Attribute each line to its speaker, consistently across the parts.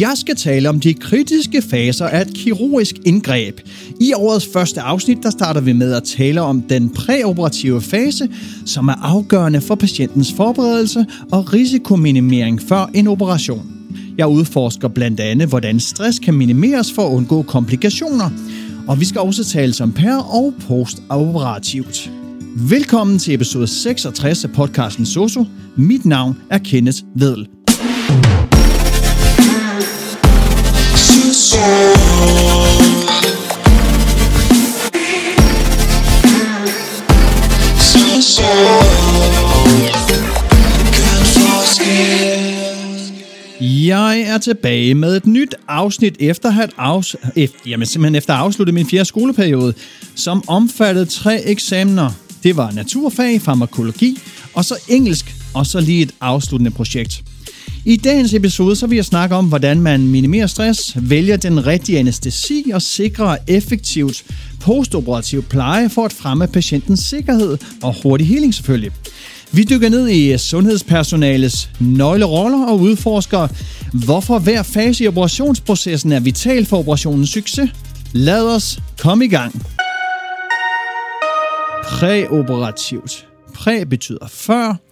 Speaker 1: Jeg skal tale om de kritiske faser af et kirurgisk indgreb. I årets første afsnit, der starter vi med at tale om den præoperative fase, som er afgørende for patientens forberedelse og risikominimering før en operation. Jeg udforsker blandt andet, hvordan stress kan minimeres for at undgå komplikationer. Og vi skal også tale som per- og postoperativt. Velkommen til episode 66 af podcasten Soso. Mit navn er Kenneth Vedel. Jeg er tilbage med et nyt afsnit efter at afs- efter, jamen simpelthen efter at afslutte min fjerde skoleperiode, som omfattede tre eksamener. Det var naturfag, farmakologi og så engelsk, og så lige et afsluttende projekt. I dagens episode så vil jeg snakke om, hvordan man minimerer stress, vælger den rigtige anestesi og sikrer effektivt postoperativ pleje for at fremme patientens sikkerhed og hurtig healing selvfølgelig. Vi dykker ned i sundhedspersonalets nøgleroller og udforsker, hvorfor hver fase i operationsprocessen er vital for operationens succes. Lad os komme i gang. Præoperativt. Præ betyder før.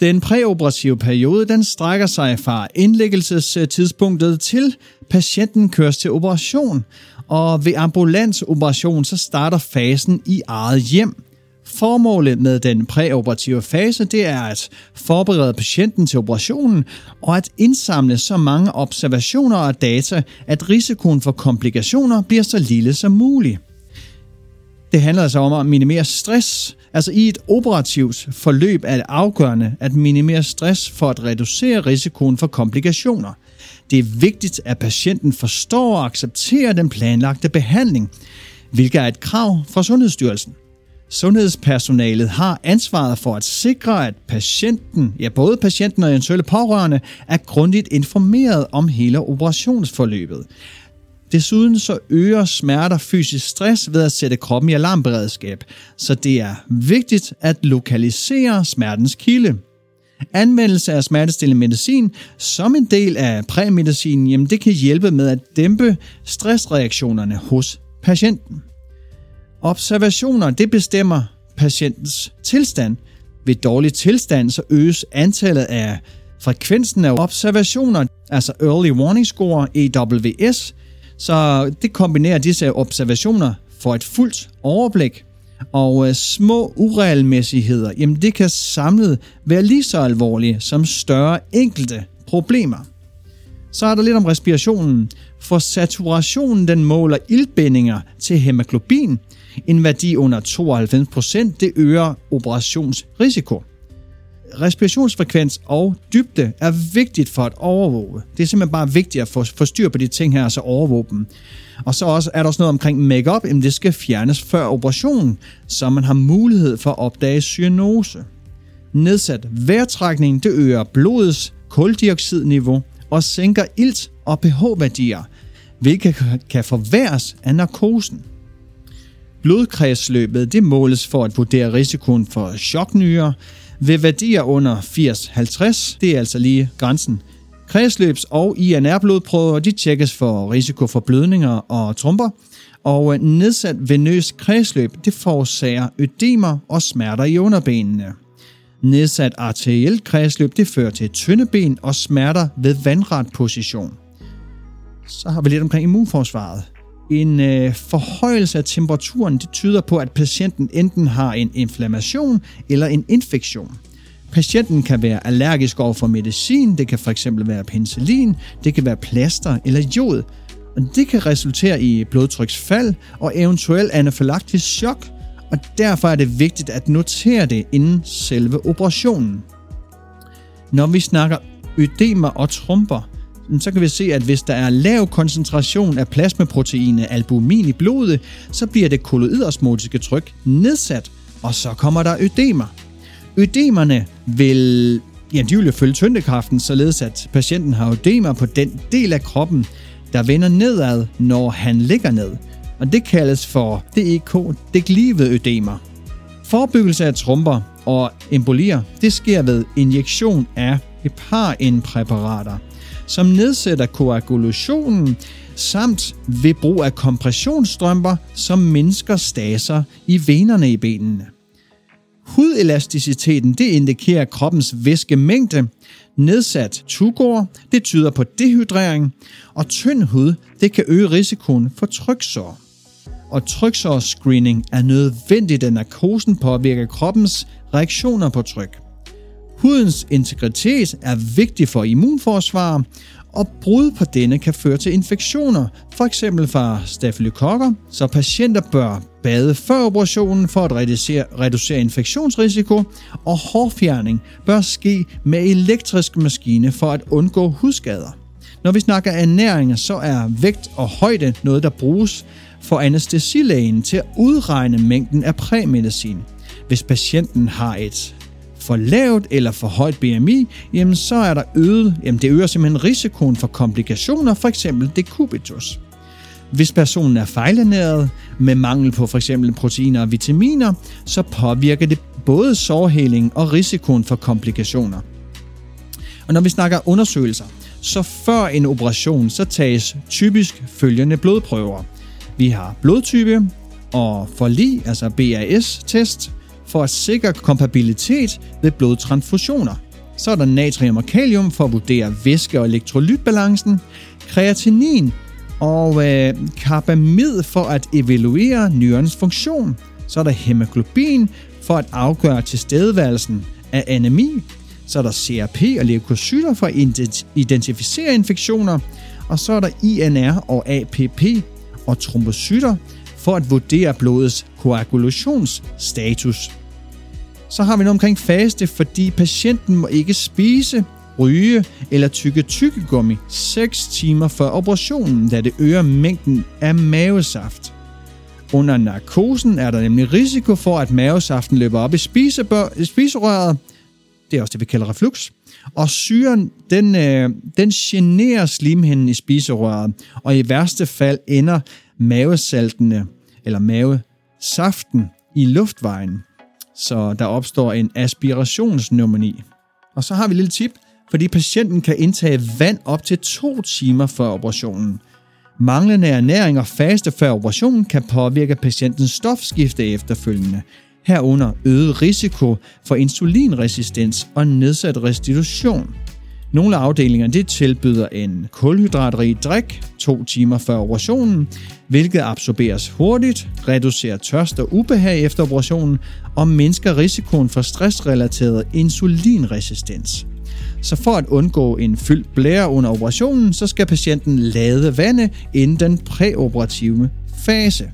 Speaker 1: Den præoperative periode den strækker sig fra indlæggelsestidspunktet til patienten køres til operation, og ved ambulans operation så starter fasen i eget hjem. Formålet med den præoperative fase det er at forberede patienten til operationen og at indsamle så mange observationer og data, at risikoen for komplikationer bliver så lille som muligt. Det handler altså om at minimere stress. Altså i et operativt forløb er det afgørende at minimere stress for at reducere risikoen for komplikationer. Det er vigtigt, at patienten forstår og accepterer den planlagte behandling, hvilket er et krav fra Sundhedsstyrelsen. Sundhedspersonalet har ansvaret for at sikre, at patienten, ja både patienten og eventuelle pårørende, er grundigt informeret om hele operationsforløbet. Desuden så øger smerter fysisk stress ved at sætte kroppen i alarmberedskab, så det er vigtigt at lokalisere smertens kilde. Anvendelse af smertestillende medicin som en del af præmedicinen, jamen det kan hjælpe med at dæmpe stressreaktionerne hos patienten. Observationer det bestemmer patientens tilstand. Ved dårlig tilstand så øges antallet af frekvensen af observationer, altså Early Warning Score, EWS, så det kombinerer disse observationer for et fuldt overblik. Og øh, små uregelmæssigheder, jamen det kan samlet være lige så alvorlige som større enkelte problemer. Så er der lidt om respirationen. For saturationen den måler ildbindinger til hemoglobin. En værdi under 92% det øger operationsrisiko. Respirationsfrekvens og dybde er vigtigt for at overvåge. Det er simpelthen bare vigtigt at få, få styr på de ting her, og så overvåge dem. Og så også, er der også noget omkring makeup, jamen det skal fjernes før operationen, så man har mulighed for at opdage cyanose. Nedsat vejrtrækning det øger blodets koldioxidniveau og sænker ilt- og pH-værdier, hvilket kan forværres af narkosen. Blodkredsløbet det måles for at vurdere risikoen for choknyre, ved værdier under 80-50, det er altså lige grænsen. Kredsløbs- og INR-blodprøver de tjekkes for risiko for blødninger og tromper, og øh, nedsat venøs kredsløb det forårsager ødemer og smerter i underbenene. Nedsat arterielt kredsløb det fører til tynde ben og smerter ved vandret position. Så har vi lidt omkring immunforsvaret. En øh, forhøjelse af temperaturen det tyder på, at patienten enten har en inflammation eller en infektion. Patienten kan være allergisk over for medicin, det kan fx være penicillin, det kan være plaster eller jod. Og det kan resultere i blodtryksfald og eventuelt anafylaktisk chok, og derfor er det vigtigt at notere det inden selve operationen. Når vi snakker ødemer og tromper, så kan vi se, at hvis der er lav koncentration af plasmaproteinet albumin i blodet, så bliver det kolloidosmotiske tryk nedsat, og så kommer der ødemer. Ødemerne vil, ja, de vil følge tyndekraften, således at patienten har ødemer på den del af kroppen, der vender nedad, når han ligger ned. Og det kaldes for DEK, deglivet ødemer. Forebyggelse af tromper og embolier, det sker ved injektion af heparinpræparater som nedsætter koagulationen, samt ved brug af kompressionsstrømper, som mindsker staser i venerne i benene. Hudelasticiteten det indikerer kroppens væskemængde. Nedsat tugor, det tyder på dehydrering, og tynd hud det kan øge risikoen for tryksår. Og tryksårsscreening er nødvendigt, da narkosen påvirker kroppens reaktioner på tryk. Hudens integritet er vigtig for immunforsvar, og brud på denne kan føre til infektioner, f.eks. fra stafylokokker, så patienter bør bade før operationen for at reducere, reducere infektionsrisiko, og hårfjerning bør ske med elektrisk maskine for at undgå hudskader. Når vi snakker ernæring, så er vægt og højde noget, der bruges for anestesilægen til at udregne mængden af præmedicin. Hvis patienten har et for lavt eller for højt BMI, jamen så er der øget, jamen det øger simpelthen risikoen for komplikationer, for eksempel decubitus. Hvis personen er fejlernæret med mangel på for eksempel proteiner og vitaminer, så påvirker det både sårheling og risikoen for komplikationer. Og når vi snakker undersøgelser, så før en operation, så tages typisk følgende blodprøver. Vi har blodtype og forlig, altså BAS-test, for at sikre kompabilitet ved blodtransfusioner. Så er der natrium og kalium for at vurdere væske- og elektrolytbalancen, kreatinin og øh, carbamid for at evaluere nyrens funktion. Så er der hemoglobin for at afgøre tilstedeværelsen af anemi. Så er der CRP og leukocytter for at identificere infektioner. Og så er der INR og APP og trombocytter for at vurdere blodets koagulationsstatus. Så har vi noget omkring faste, fordi patienten må ikke spise, ryge eller tykke tykkegummi 6 timer før operationen, da det øger mængden af mavesaft. Under narkosen er der nemlig risiko for, at mavesaften løber op i spiserøret. Det er også det, vi kalder reflux. Og syren, den, øh, den generer slimhinden i spiserøret, og i værste fald ender mavesaltene, eller mavesaften, i luftvejen så der opstår en aspirationspneumoni. Og så har vi et lille tip, fordi patienten kan indtage vand op til to timer før operationen. Manglende ernæring og faste før operationen kan påvirke patientens stofskifte efterfølgende, herunder øget risiko for insulinresistens og nedsat restitution. Nogle afdelinger det tilbyder en kulhydratrig drik to timer før operationen, hvilket absorberes hurtigt, reducerer tørst og ubehag efter operationen og mindsker risikoen for stressrelateret insulinresistens. Så for at undgå en fyldt blære under operationen, så skal patienten lade vande inden den præoperative fase.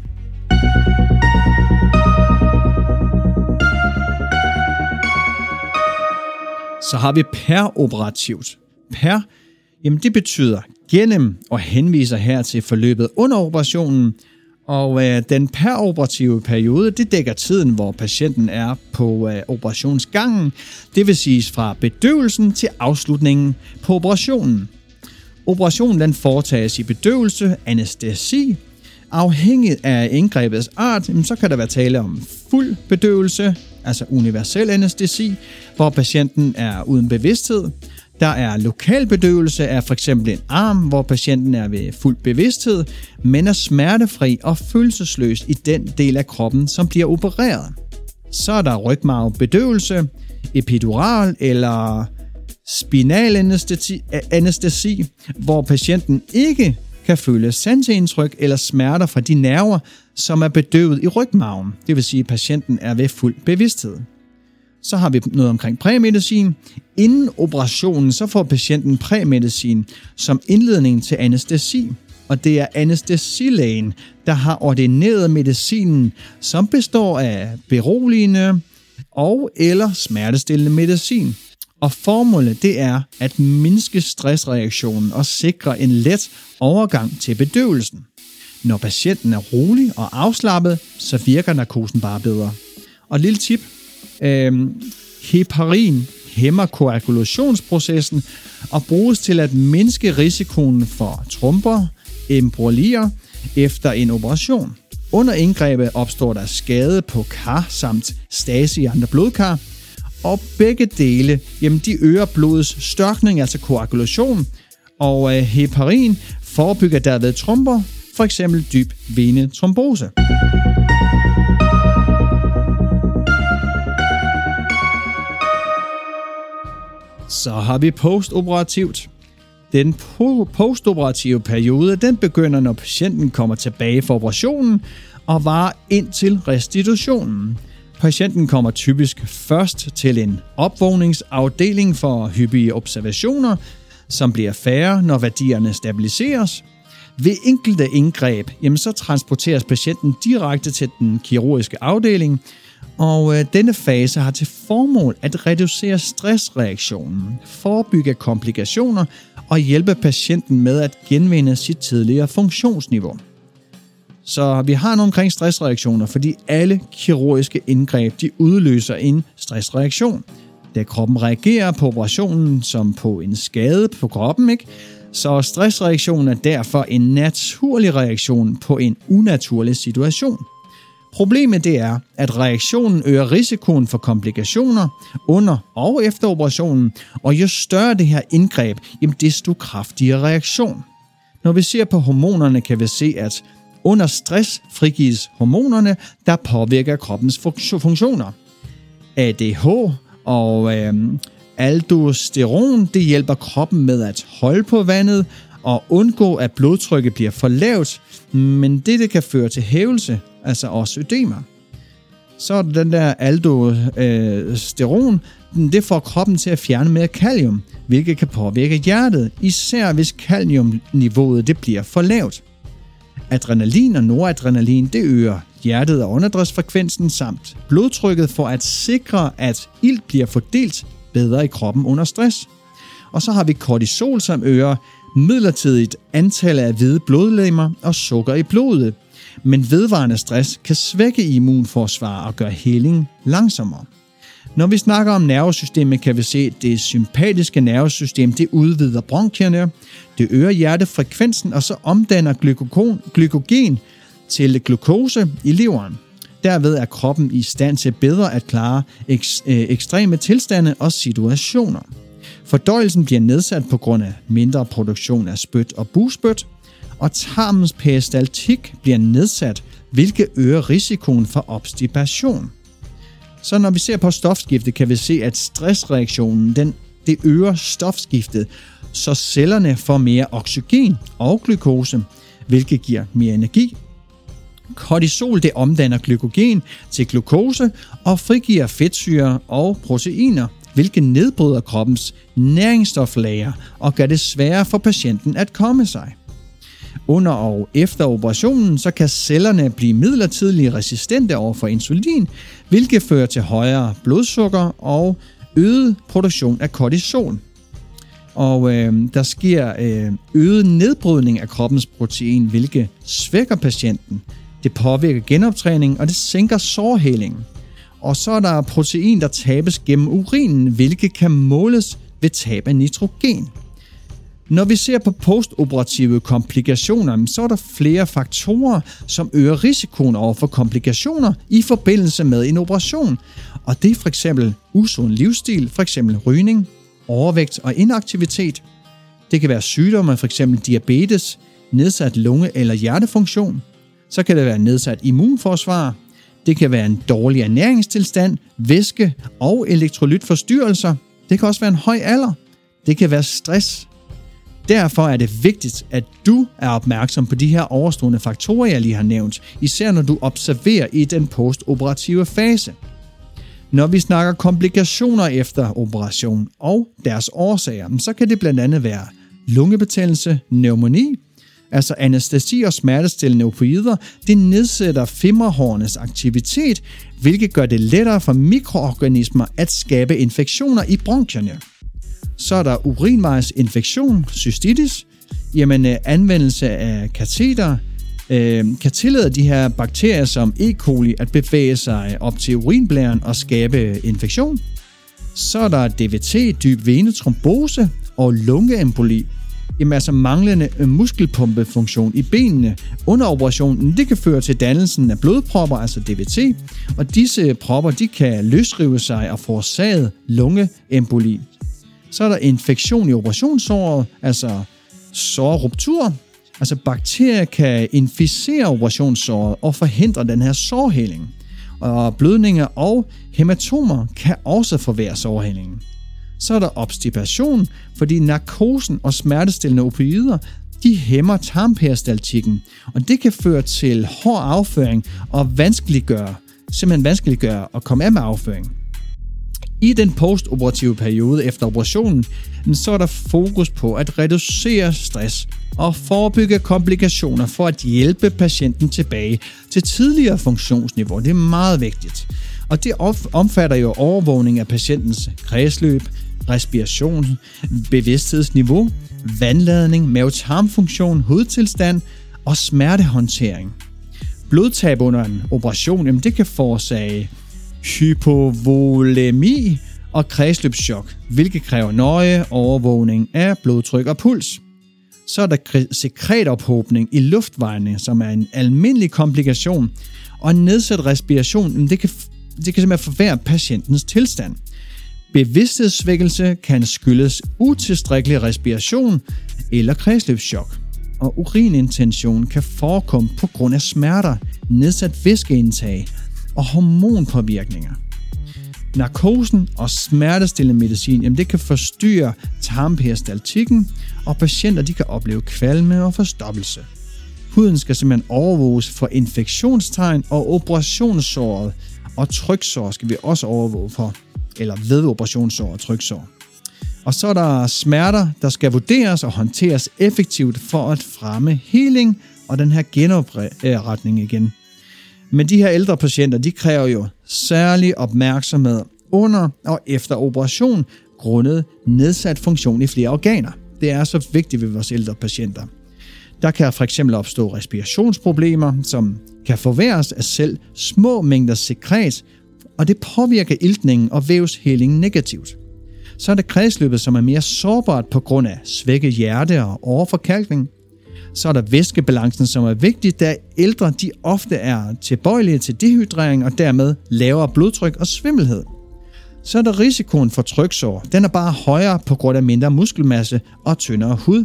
Speaker 1: Så har vi peroperativt. Per, jamen det betyder gennem og henviser her til forløbet under operationen, og øh, den peroperative periode, det dækker tiden, hvor patienten er på øh, operationsgangen, det vil sige fra bedøvelsen til afslutningen på operationen. Operationen den foretages i bedøvelse, anæstesi. Afhængigt af indgrebets art, så kan der være tale om fuld bedøvelse, altså universel anæstesi, hvor patienten er uden bevidsthed. Der er lokal bedøvelse af for eksempel en arm, hvor patienten er ved fuld bevidsthed, men er smertefri og følelsesløs i den del af kroppen, som bliver opereret. Så er der rygmarvbedøvelse, epidural eller spinal anestesi, anestesi, hvor patienten ikke kan føle sanseindtryk eller smerter fra de nerver, som er bedøvet i rygmarven, det vil sige, at patienten er ved fuld bevidsthed. Så har vi noget omkring præmedicin. Inden operationen så får patienten præmedicin som indledning til anestesi, og det er anestesilægen, der har ordineret medicinen, som består af beroligende og eller smertestillende medicin. Og formålet det er at mindske stressreaktionen og sikre en let overgang til bedøvelsen. Når patienten er rolig og afslappet, så virker narkosen bare bedre. Og et lille tip. Øh, heparin hæmmer koagulationsprocessen og bruges til at mindske risikoen for tromper, embolier efter en operation. Under indgrebet opstår der skade på kar samt stase i andre blodkar, og begge dele jamen de øger blodets størkning, altså koagulation, og øh, heparin forebygger derved tromber, for eksempel dyb venetrombose. Så har vi postoperativt. Den postoperative periode den begynder, når patienten kommer tilbage fra operationen og varer indtil restitutionen. Patienten kommer typisk først til en opvågningsafdeling for hyppige observationer, som bliver færre, når værdierne stabiliseres. Ved enkelte indgreb, jamen så transporteres patienten direkte til den kirurgiske afdeling, og øh, denne fase har til formål at reducere stressreaktionen, forebygge komplikationer og hjælpe patienten med at genvinde sit tidligere funktionsniveau. Så vi har nogle omkring stressreaktioner, fordi alle kirurgiske indgreb de udløser en stressreaktion. Da kroppen reagerer på operationen som på en skade på kroppen, ikke? så stressreaktionen er derfor en naturlig reaktion på en unaturlig situation. Problemet det er, at reaktionen øger risikoen for komplikationer under og efter operationen, og jo større det her indgreb, jamen desto kraftigere reaktion. Når vi ser på hormonerne, kan vi se, at under stress frigives hormonerne, der påvirker kroppens funktioner. ADH og øh, aldosteron det hjælper kroppen med at holde på vandet og undgå, at blodtrykket bliver for lavt, men det kan føre til hævelse, altså også ødemer. Så er den der aldosteron, øh, det får kroppen til at fjerne mere kalium, hvilket kan påvirke hjertet, især hvis kaliumniveauet det bliver for lavt. Adrenalin og noradrenalin det øger hjertet og åndedrætsfrekvensen samt blodtrykket for at sikre, at ilt bliver fordelt bedre i kroppen under stress. Og så har vi kortisol, som øger midlertidigt antallet af hvide blodlemmer og sukker i blodet. Men vedvarende stress kan svække immunforsvar og gøre heling langsommere. Når vi snakker om nervesystemet, kan vi se, at det sympatiske nervesystem det udvider bronkierne, det øger hjertefrekvensen, og så omdanner glykogen, glykogen til glukose i leveren. Derved er kroppen i stand til bedre at klare ek- øh, ekstreme tilstande og situationer. Fordøjelsen bliver nedsat på grund af mindre produktion af spyt og buspyt, og tarmens peristaltik bliver nedsat, hvilket øger risikoen for obstipation. Så når vi ser på stofskiftet, kan vi se, at stressreaktionen den, det øger stofskiftet, så cellerne får mere oxygen og glukose, hvilket giver mere energi. Kortisol det omdanner glykogen til glukose og frigiver fedtsyre og proteiner, hvilket nedbryder kroppens næringsstoflager og gør det sværere for patienten at komme sig. Under og efter operationen, så kan cellerne blive midlertidigt resistente over for insulin, hvilket fører til højere blodsukker og øget produktion af kortisol. Og øh, der sker øh, øget nedbrydning af kroppens protein, hvilket svækker patienten. Det påvirker genoptræning, og det sænker sårhælingen. Og så er der protein, der tabes gennem urinen, hvilket kan måles ved tab af nitrogen. Når vi ser på postoperative komplikationer, så er der flere faktorer, som øger risikoen over for komplikationer i forbindelse med en operation. Og det er for eksempel usund livsstil, for eksempel rygning, overvægt og inaktivitet. Det kan være sygdomme, for eksempel diabetes, nedsat lunge- eller hjertefunktion. Så kan det være nedsat immunforsvar. Det kan være en dårlig ernæringstilstand, væske- og elektrolytforstyrrelser. Det kan også være en høj alder. Det kan være stress, Derfor er det vigtigt, at du er opmærksom på de her overstående faktorer, jeg lige har nævnt, især når du observerer i den postoperative fase. Når vi snakker komplikationer efter operation og deres årsager, så kan det blandt andet være lungebetændelse, pneumoni, altså anestesi og smertestillende opioider, det nedsætter femmerhårenes aktivitet, hvilket gør det lettere for mikroorganismer at skabe infektioner i bronkierne. Så er der urinvejsinfektion, cystitis, jamen øh, anvendelse af kateter, øh, kan tillade de her bakterier som E. coli at bevæge sig op til urinblæren og skabe infektion. Så er der DVT, dyb venetrombose og lungeemboli. Jamen altså manglende muskelpumpefunktion i benene under operationen, det kan føre til dannelsen af blodpropper, altså DVT, og disse propper de kan løsrive sig og forårsage lungeemboli. Så er der infektion i operationssåret, altså sårruptur. Altså bakterier kan inficere operationssåret og forhindre den her sårheling. Og blødninger og hematomer kan også forværre sårhelingen. Så er der obstipation, fordi narkosen og smertestillende opioider de hæmmer tarmperistaltikken, og det kan føre til hård afføring og vanskeliggøre, simpelthen vanskeliggøre at komme af med afføring. I den postoperative periode efter operationen, så er der fokus på at reducere stress og forebygge komplikationer for at hjælpe patienten tilbage til tidligere funktionsniveau. Det er meget vigtigt. Og det omfatter jo overvågning af patientens kredsløb, respiration, bevidsthedsniveau, vandladning, mavetarmfunktion, hudtilstand og smertehåndtering. Blodtab under en operation, jamen det kan forårsage hypovolemi og kredsløbschok, hvilket kræver nøje overvågning af blodtryk og puls. Så er der sekretophobning i luftvejene, som er en almindelig komplikation, og nedsat respiration, det kan, det kan simpelthen forværre patientens tilstand. Bevidsthedssvækkelse kan skyldes utilstrækkelig respiration eller kredsløbschok, og urinintention kan forekomme på grund af smerter, nedsat væskeindtag og hormonpåvirkninger. Narkosen og smertestillende medicin, jamen det kan forstyrre tarmperistaltikken, og patienter de kan opleve kvalme og forstoppelse. Huden skal simpelthen overvåges for infektionstegn og operationssåret, og tryksår skal vi også overvåge for, eller ved operationssår og tryksår. Og så er der smerter, der skal vurderes og håndteres effektivt for at fremme healing og den her genopretning igen. Men de her ældre patienter, de kræver jo særlig opmærksomhed under og efter operation, grundet nedsat funktion i flere organer. Det er så vigtigt ved vores ældre patienter. Der kan for eksempel opstå respirationsproblemer, som kan forværres af selv små mængder sekret, og det påvirker iltningen og vævshælingen negativt. Så er det kredsløbet, som er mere sårbart på grund af svækket hjerte og overforkalkning – så er der væskebalancen, som er vigtig, da ældre de ofte er tilbøjelige til dehydrering og dermed lavere blodtryk og svimmelhed. Så er der risikoen for tryksår. Den er bare højere på grund af mindre muskelmasse og tyndere hud.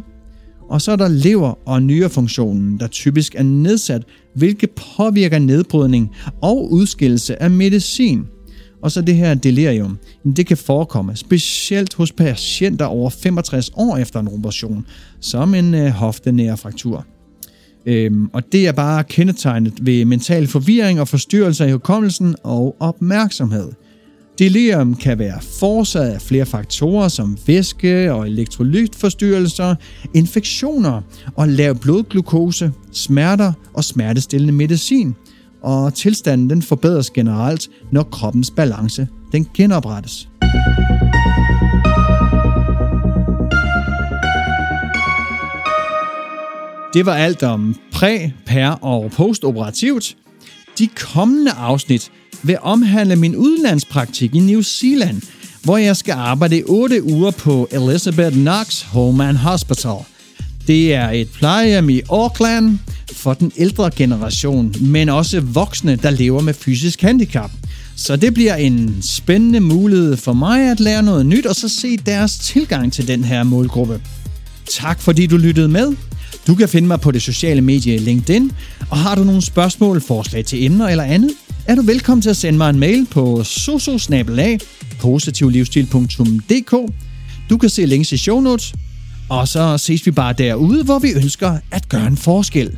Speaker 1: Og så er der lever- og nyrefunktionen, der typisk er nedsat, hvilket påvirker nedbrydning og udskillelse af medicin – og så det her delirium. Det kan forekomme, specielt hos patienter over 65 år efter en operation, som en øh, hoftenær fraktur. Øhm, og det er bare kendetegnet ved mental forvirring og forstyrrelser i hukommelsen og opmærksomhed. Delirium kan være forårsaget af flere faktorer som væske- og elektrolytforstyrrelser, infektioner og lav blodglukose, smerter og smertestillende medicin – og tilstanden den forbedres generelt, når kroppens balance den genoprettes. Det var alt om præ, per og postoperativt. De kommende afsnit vil omhandle min udlandspraktik i New Zealand, hvor jeg skal arbejde 8 uger på Elizabeth Knox Home and Hospital. Det er et plejehjem i Auckland, for den ældre generation, men også voksne, der lever med fysisk handicap. Så det bliver en spændende mulighed for mig at lære noget nyt og så se deres tilgang til den her målgruppe. Tak fordi du lyttede med. Du kan finde mig på det sociale medie LinkedIn, og har du nogle spørgsmål, forslag til emner eller andet, er du velkommen til at sende mig en mail på sososnabelag.positivlivsstil.dk. Du kan se links i show notes, og så ses vi bare derude, hvor vi ønsker at gøre en forskel.